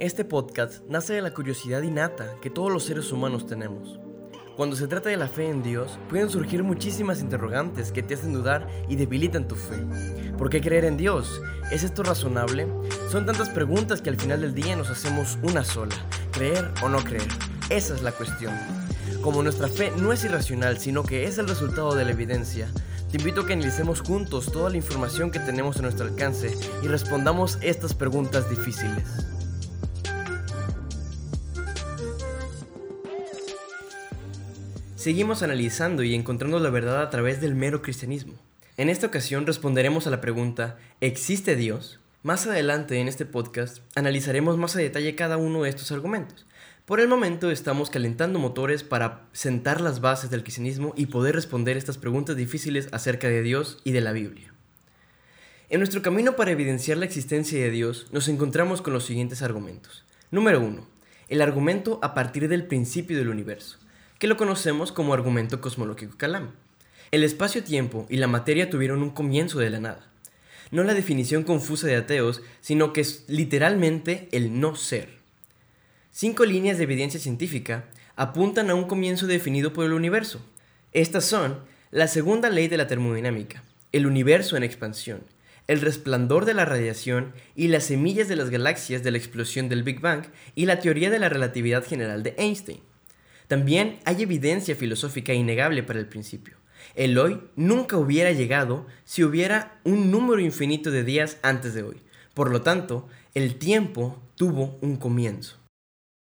este podcast nace de la curiosidad innata que todos los seres humanos tenemos. Cuando se trata de la fe en Dios, pueden surgir muchísimas interrogantes que te hacen dudar y debilitan tu fe. ¿Por qué creer en Dios? ¿Es esto razonable? Son tantas preguntas que al final del día nos hacemos una sola, creer o no creer. Esa es la cuestión. Como nuestra fe no es irracional, sino que es el resultado de la evidencia, te invito a que analicemos juntos toda la información que tenemos a nuestro alcance y respondamos estas preguntas difíciles. Seguimos analizando y encontrando la verdad a través del mero cristianismo. En esta ocasión responderemos a la pregunta, ¿existe Dios? Más adelante en este podcast analizaremos más a detalle cada uno de estos argumentos. Por el momento estamos calentando motores para sentar las bases del cristianismo y poder responder estas preguntas difíciles acerca de Dios y de la Biblia. En nuestro camino para evidenciar la existencia de Dios nos encontramos con los siguientes argumentos. Número 1. El argumento a partir del principio del universo que lo conocemos como argumento cosmológico Calam. El espacio-tiempo y la materia tuvieron un comienzo de la nada. No la definición confusa de ateos, sino que es literalmente el no ser. Cinco líneas de evidencia científica apuntan a un comienzo definido por el universo. Estas son la segunda ley de la termodinámica, el universo en expansión, el resplandor de la radiación y las semillas de las galaxias de la explosión del Big Bang y la teoría de la relatividad general de Einstein. También hay evidencia filosófica innegable para el principio. El hoy nunca hubiera llegado si hubiera un número infinito de días antes de hoy. Por lo tanto, el tiempo tuvo un comienzo.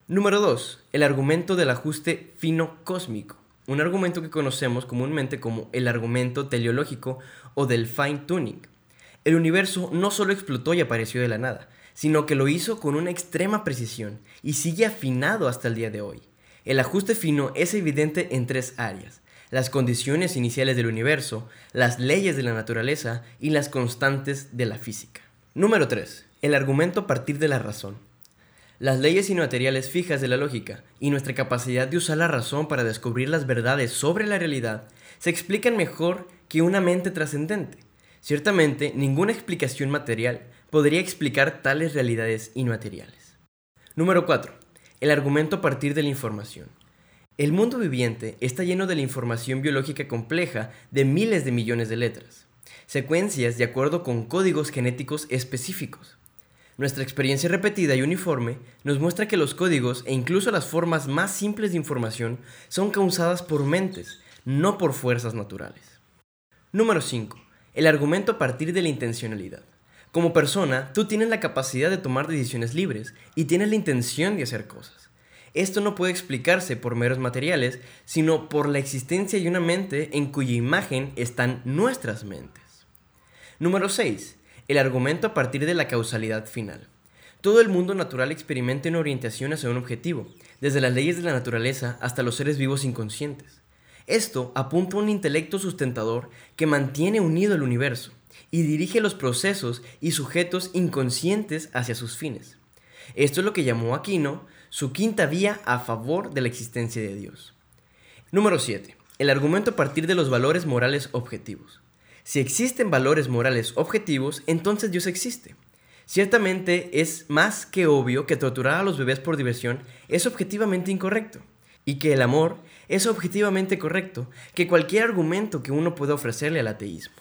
Número 2. El argumento del ajuste fino cósmico. Un argumento que conocemos comúnmente como el argumento teleológico o del fine tuning. El universo no solo explotó y apareció de la nada, sino que lo hizo con una extrema precisión y sigue afinado hasta el día de hoy. El ajuste fino es evidente en tres áreas, las condiciones iniciales del universo, las leyes de la naturaleza y las constantes de la física. Número 3. El argumento a partir de la razón. Las leyes inmateriales fijas de la lógica y nuestra capacidad de usar la razón para descubrir las verdades sobre la realidad se explican mejor que una mente trascendente. Ciertamente, ninguna explicación material podría explicar tales realidades inmateriales. Número 4 el argumento a partir de la información. El mundo viviente está lleno de la información biológica compleja de miles de millones de letras, secuencias de acuerdo con códigos genéticos específicos. Nuestra experiencia repetida y uniforme nos muestra que los códigos e incluso las formas más simples de información son causadas por mentes, no por fuerzas naturales. Número 5. El argumento a partir de la intencionalidad. Como persona, tú tienes la capacidad de tomar decisiones libres y tienes la intención de hacer cosas. Esto no puede explicarse por meros materiales, sino por la existencia de una mente en cuya imagen están nuestras mentes. Número 6. El argumento a partir de la causalidad final. Todo el mundo natural experimenta una orientación hacia un objetivo, desde las leyes de la naturaleza hasta los seres vivos inconscientes. Esto apunta a un intelecto sustentador que mantiene unido el universo y dirige los procesos y sujetos inconscientes hacia sus fines. Esto es lo que llamó Aquino su quinta vía a favor de la existencia de Dios. Número 7. El argumento a partir de los valores morales objetivos. Si existen valores morales objetivos, entonces Dios existe. Ciertamente es más que obvio que torturar a los bebés por diversión es objetivamente incorrecto, y que el amor es objetivamente correcto que cualquier argumento que uno pueda ofrecerle al ateísmo.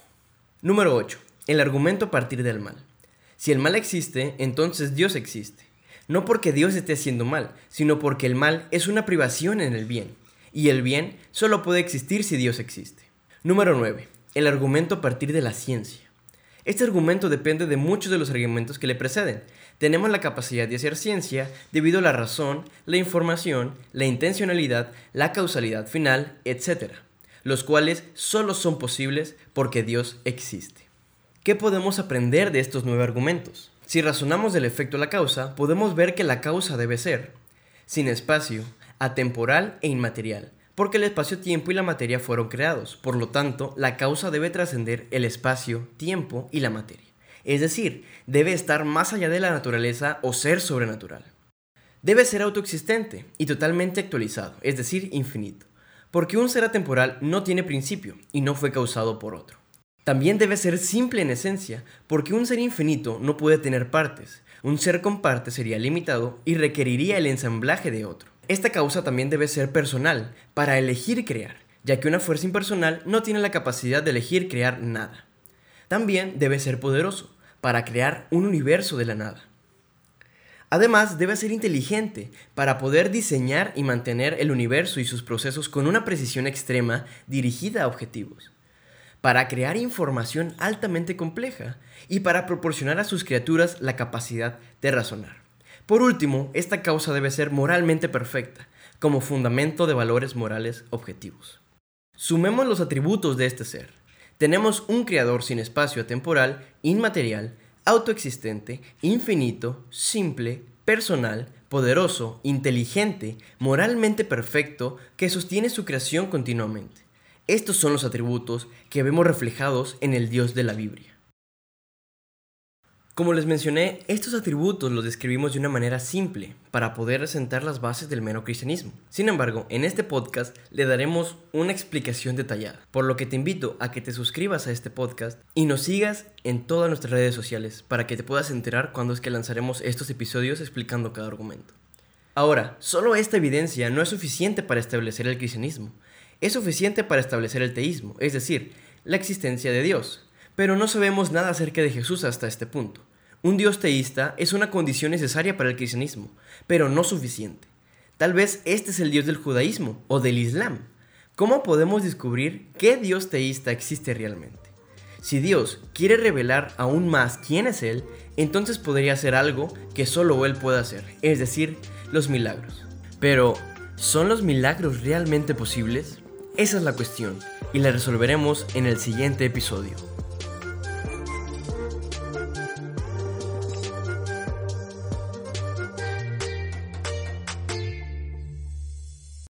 Número 8. El argumento a partir del mal. Si el mal existe, entonces Dios existe. No porque Dios esté haciendo mal, sino porque el mal es una privación en el bien. Y el bien solo puede existir si Dios existe. Número 9. El argumento a partir de la ciencia. Este argumento depende de muchos de los argumentos que le preceden. Tenemos la capacidad de hacer ciencia debido a la razón, la información, la intencionalidad, la causalidad final, etc los cuales solo son posibles porque Dios existe. ¿Qué podemos aprender de estos nueve argumentos? Si razonamos del efecto a la causa, podemos ver que la causa debe ser, sin espacio, atemporal e inmaterial, porque el espacio-tiempo y la materia fueron creados, por lo tanto, la causa debe trascender el espacio, tiempo y la materia. Es decir, debe estar más allá de la naturaleza o ser sobrenatural. Debe ser autoexistente y totalmente actualizado, es decir, infinito porque un ser atemporal no tiene principio y no fue causado por otro. También debe ser simple en esencia, porque un ser infinito no puede tener partes. Un ser con parte sería limitado y requeriría el ensamblaje de otro. Esta causa también debe ser personal, para elegir crear, ya que una fuerza impersonal no tiene la capacidad de elegir crear nada. También debe ser poderoso, para crear un universo de la nada. Además, debe ser inteligente para poder diseñar y mantener el universo y sus procesos con una precisión extrema dirigida a objetivos, para crear información altamente compleja y para proporcionar a sus criaturas la capacidad de razonar. Por último, esta causa debe ser moralmente perfecta, como fundamento de valores morales objetivos. Sumemos los atributos de este ser. Tenemos un creador sin espacio temporal, inmaterial, autoexistente, infinito, simple, personal, poderoso, inteligente, moralmente perfecto, que sostiene su creación continuamente. Estos son los atributos que vemos reflejados en el Dios de la Biblia. Como les mencioné, estos atributos los describimos de una manera simple para poder sentar las bases del mero cristianismo. Sin embargo, en este podcast le daremos una explicación detallada, por lo que te invito a que te suscribas a este podcast y nos sigas en todas nuestras redes sociales para que te puedas enterar cuando es que lanzaremos estos episodios explicando cada argumento. Ahora, solo esta evidencia no es suficiente para establecer el cristianismo, es suficiente para establecer el teísmo, es decir, la existencia de Dios, pero no sabemos nada acerca de Jesús hasta este punto. Un Dios teísta es una condición necesaria para el cristianismo, pero no suficiente. Tal vez este es el Dios del judaísmo o del Islam. ¿Cómo podemos descubrir qué Dios teísta existe realmente? Si Dios quiere revelar aún más quién es Él, entonces podría hacer algo que solo Él puede hacer, es decir, los milagros. Pero, ¿son los milagros realmente posibles? Esa es la cuestión, y la resolveremos en el siguiente episodio.